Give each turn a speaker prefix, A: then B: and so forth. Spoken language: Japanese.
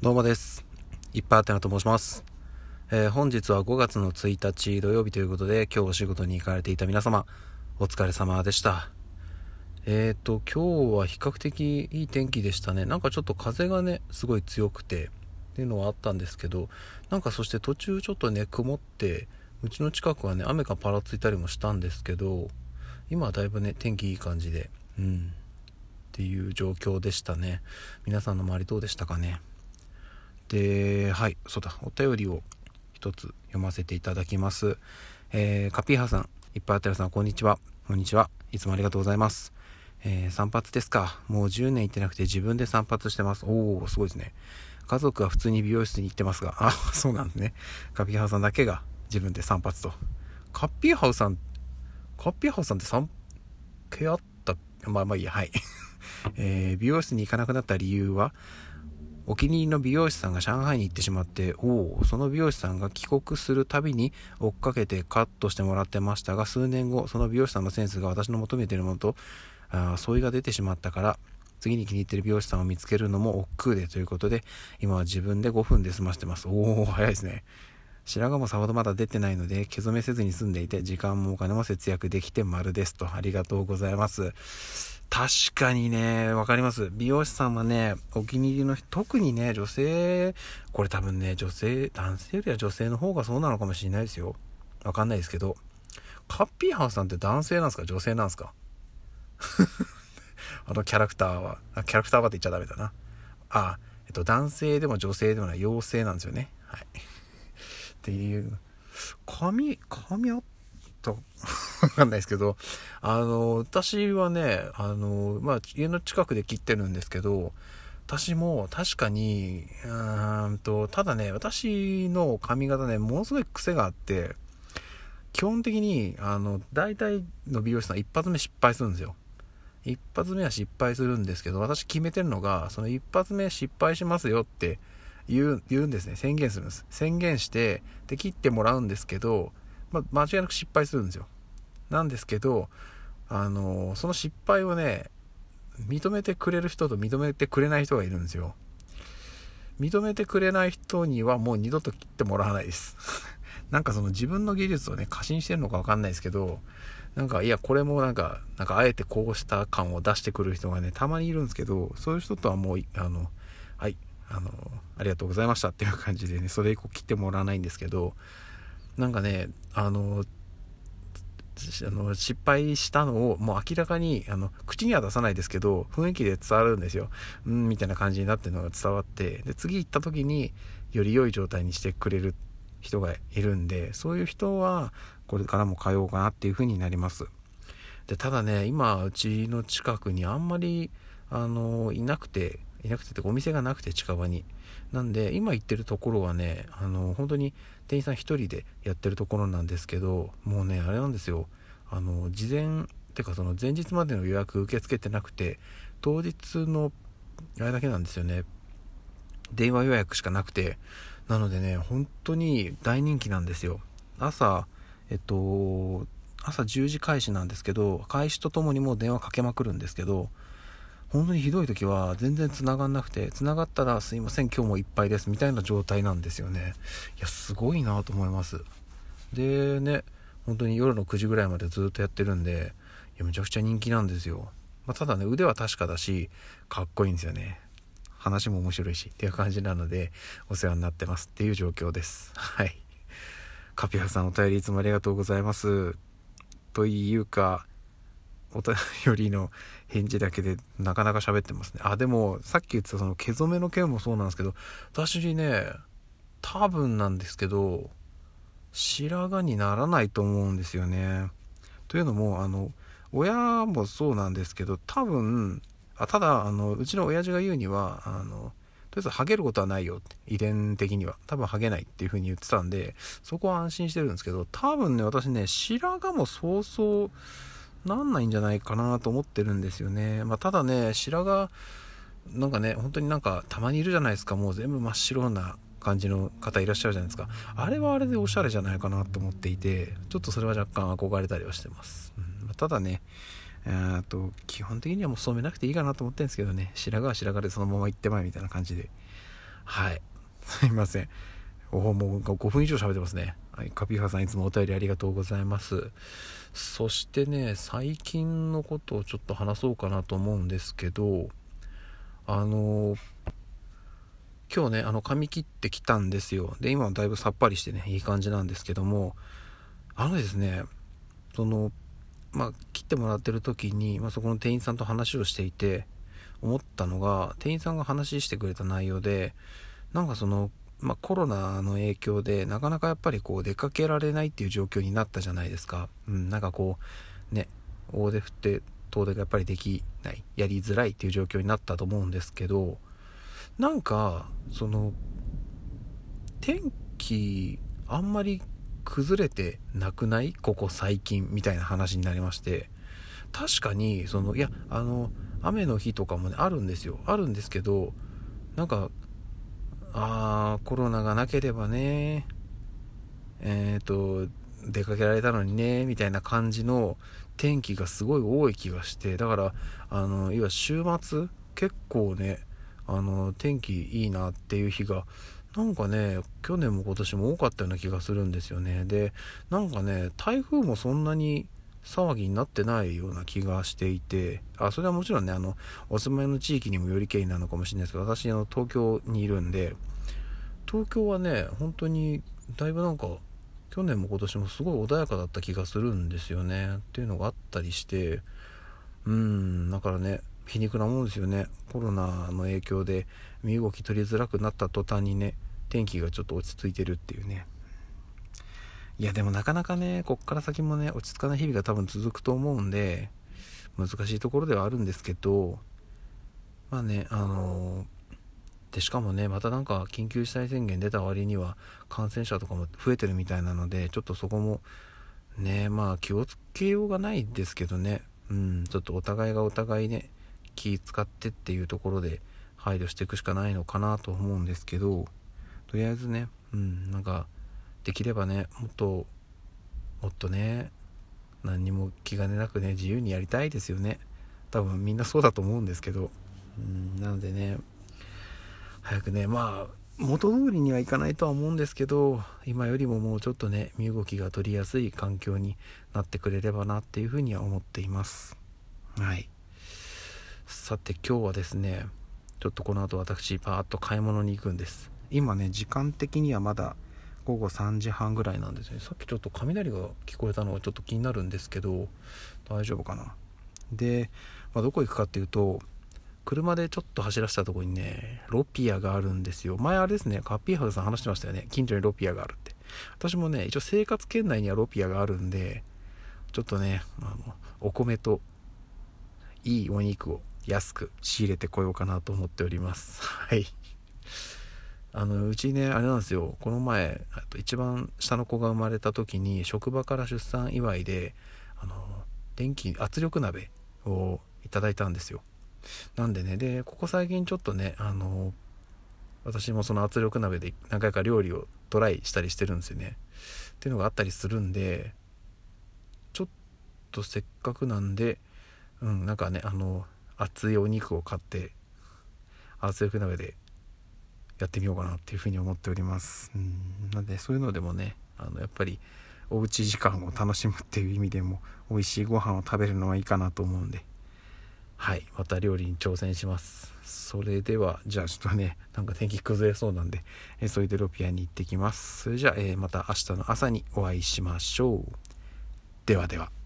A: どうもです。いっぱいあてなと申します。えー、本日は5月の1日土曜日ということで、今日お仕事に行かれていた皆様、お疲れ様でした。えっ、ー、と、今日は比較的いい天気でしたね。なんかちょっと風がね、すごい強くて、っていうのはあったんですけど、なんかそして途中ちょっとね、曇って、うちの近くはね、雨がパラついたりもしたんですけど、今はだいぶね、天気いい感じで、うん、っていう状況でしたね。皆さんの周りどうでしたかね？で、はい、そうだ、お便りを一つ読ませていただきます。えー、カピーハさん、いっぱいあったらさん、こんにちは。こんにちは。いつもありがとうございます。えー、散髪ですか。もう10年行ってなくて自分で散髪してます。おー、すごいですね。家族は普通に美容室に行ってますが、あ、そうなんですね。カピーハウさんだけが自分で散髪と。カピーハウさん、カピーハウさんって散毛あった？まあまあいいや、はい。えー、美容室に行かなくなった理由は、お気に入りの美容師さんが上海に行ってしまって、おお、その美容師さんが帰国するたびに追っかけてカットしてもらってましたが、数年後、その美容師さんのセンスが私の求めているものと、あ相違が出てしまったから、次に気に入ってる美容師さんを見つけるのも億劫でということで、今は自分で5分で済ましてます。おお、早いですね。白髪もさほどまだ出てないので、毛染めせずに済んでいて、時間もお金も節約できて丸ですと。ありがとうございます。確かにね、わかります。美容師さんはね、お気に入りの、特にね、女性、これ多分ね、女性、男性よりは女性の方がそうなのかもしれないですよ。わかんないですけど。カッピーハウスさんって男性なんですか？女性なんですか？あのキャラクターは、あ、キャラクターはって言っちゃダメだな。あ、えっと、男性でも女性でもない妖精なんですよね。はい。っていう、髪、髪あっと、わかんないですけど、あの、私はね、あの、まあ、家の近くで切ってるんですけど、私も確かに、うーんと、ただね、私の髪型ね、ものすごい癖があって、基本的に、あの、大体の美容師さん一発目失敗するんですよ。一発目は失敗するんですけど、私決めてるのが、その一発目失敗しますよって言う、言うんですね。宣言するんです。宣言して、で、切ってもらうんですけど、まあ、間違いなく失敗するんですよ。なんですけど、あの、その失敗をね、認めてくれる人と認めてくれない人がいるんですよ。認めてくれない人にはもう二度と切ってもらわないです。なんかその自分の技術をね、過信してるのかわかんないですけど、なんか、いや、これもなんか、なんかあえてこうした感を出してくる人がね、たまにいるんですけど、そういう人とはもう、あの、はい、あの、ありがとうございましたっていう感じでね、それ以降切ってもらわないんですけど、なんかね、あの、あの失敗したのをもう明らかにあの口には出さないですけど雰囲気で伝わるんですよ。うんみたいな感じになってるのが伝わってで次行った時により良い状態にしてくれる人がいるんでそういう人はこれからも通おうかなっていう風になります。でただね今うちの近くにあんまりあのいなくていなくててお店がなくて近場に。なんで今行ってるところはねあの本当に店員さん1人でやってるところなんですけどもうねあれなんですよ。あの事前てかその前日までの予約受け付けてなくて当日のあれだけなんですよね。電話予約しかなくて。なのでね本当に大人気なんですよ。朝えっと朝10時開始なんですけど開始とともにもう電話かけまくるんですけど本当にひどい時は全然繋がんなくて、繋がったらすいません、今日もいっぱいです、みたいな状態なんですよね。いや、すごいなと思います。でね、本当に夜の9時ぐらいまでずっとやってるんで、いや、めちゃくちゃ人気なんですよ。まあ、ただね、腕は確かだし、かっこいいんですよね。話も面白いし、っていう感じなので、お世話になってますっていう状況です。はい。カピアさんお便りいつもありがとうございます。というか、お便りの返事だけでなかなか喋ってますね。あ、でも、さっき言ってたその毛染めの件もそうなんですけど、私ね、多分なんですけど、白髪にならないと思うんですよね。というのも、あの、親もそうなんですけど、多分、あただ、あの、うちの親父が言うには、あの、とりあえずハゲることはないよって、遺伝的には。多分ハゲないっていう風に言ってたんで、そこは安心してるんですけど、多分ね、私ね、白髪もそうそう、なんないんじゃないかなと思ってるんですよね。まあ、ただね、白髪、なんかね、本当になんかたまにいるじゃないですか。もう全部真っ白な感じの方いらっしゃるじゃないですか。あれはあれでおしゃれじゃないかなと思っていて、ちょっとそれは若干憧れたりはしてます。うん、ただね、えー、と基本的にはもう染めなくていいかなと思ってるんですけどね、白髪は白髪でそのまま行ってまいみたいな感じで。はいすいませんおもう5分以上喋ってますね。はい、カピーハさんいつもお便りありがとうございます。そしてね、最近のことをちょっと話そうかなと思うんですけど、あの今日ね、あの、髪切ってきたんですよ。で、今はだいぶさっぱりしてね、いい感じなんですけども、あのですね、その、まあ、切ってもらってる時に、まあ、そこの店員さんと話をしていて、思ったのが、店員さんが話してくれた内容で、なんかその、まあ、コロナの影響でなかなかやっぱりこう出かけられないっていう状況になったじゃないですか。うん、なんかこうね大手振って遠出がやっぱりできないやりづらいっていう状況になったと思うんですけどなんかその天気あんまり崩れてなくない？ここ最近みたいな話になりまして。確かにそのいやあの雨の日とかもねあるんですよ。あるんですけどなんかああ、コロナがなければね、えっ、ー、と、出かけられたのにね、みたいな感じの天気がすごい多い気がして、だから、あの、いわ週末、結構ね、あの、天気いいなっていう日が、なんかね、去年も今年も多かったような気がするんですよね。で、なんかね、台風もそんなに騒ぎになってないような気がしていて、あ、それはもちろんね、あの、お住まいの地域にもよりけりなのかもしれないですけど、私、あの、東京にいるんで、東京はね、本当に、だいぶなんか、去年も今年もすごい穏やかだった気がするんですよね。っていうのがあったりして、うん、だからね、皮肉なもんですよね。コロナの影響で身動き取りづらくなった途端にね、天気がちょっと落ち着いてるっていうね。いやでもなかなかね、こっから先もね、落ち着かない日々が多分続くと思うんで、難しいところではあるんですけど、まあね、あのー、で、しかもね、またなんか緊急事態宣言出た割には感染者とかも増えてるみたいなので、ちょっとそこも、ね、まあ気をつけようがないですけどね、うん、ちょっとお互いがお互いね、気使ってっていうところで配慮していくしかないのかなと思うんですけど、とりあえずね、うん、なんか、できればねもっともっとね何にも気兼ねなくね自由にやりたいですよね。多分みんなそうだと思うんですけど。うんなのでね早くねまあ元通りにはいかないとは思うんですけど今よりももうちょっとね身動きが取りやすい環境になってくれればなっていうふうには思っています。はい。さて今日はですねちょっとこの後私パーッと買い物に行くんです。今ね時間的にはまだ午後3時半ぐらいなんですね。さっきちょっと雷が聞こえたのがちょっと気になるんですけど大丈夫かな？で、まあ、どこ行くかっていうと車でちょっと走らせたとこにねロピアがあるんですよ。前あれですねカッピーハウスさん話してましたよね。近所にロピアがあるって。私もね一応生活圏内にはロピアがあるんでちょっとねあのお米といいお肉を安く仕入れてこようかなと思っております。はい。あのうちねあれなんですよ。この前一番下の子が生まれた時に職場から出産祝いであの電気圧力鍋をいただいたんですよ。なんでねでここ最近ちょっとねあの私もその圧力鍋で何回か料理をトライしたりしてるんですよね。っていうのがあったりするんでちょっとせっかくなんでうんなんかねあの熱いお肉を買って圧力鍋でやってみようかなっていうふうに思っております。うん。なのでそういうのでもねあのやっぱりおうち時間を楽しむっていう意味でも美味しいご飯を食べるのはいいかなと思うんで。はい。また料理に挑戦します。それではじゃあちょっとねなんか天気崩れそうなんで、えー、ソイデロピアに行ってきます。それじゃあ、えー、また明日の朝にお会いしましょう。ではでは。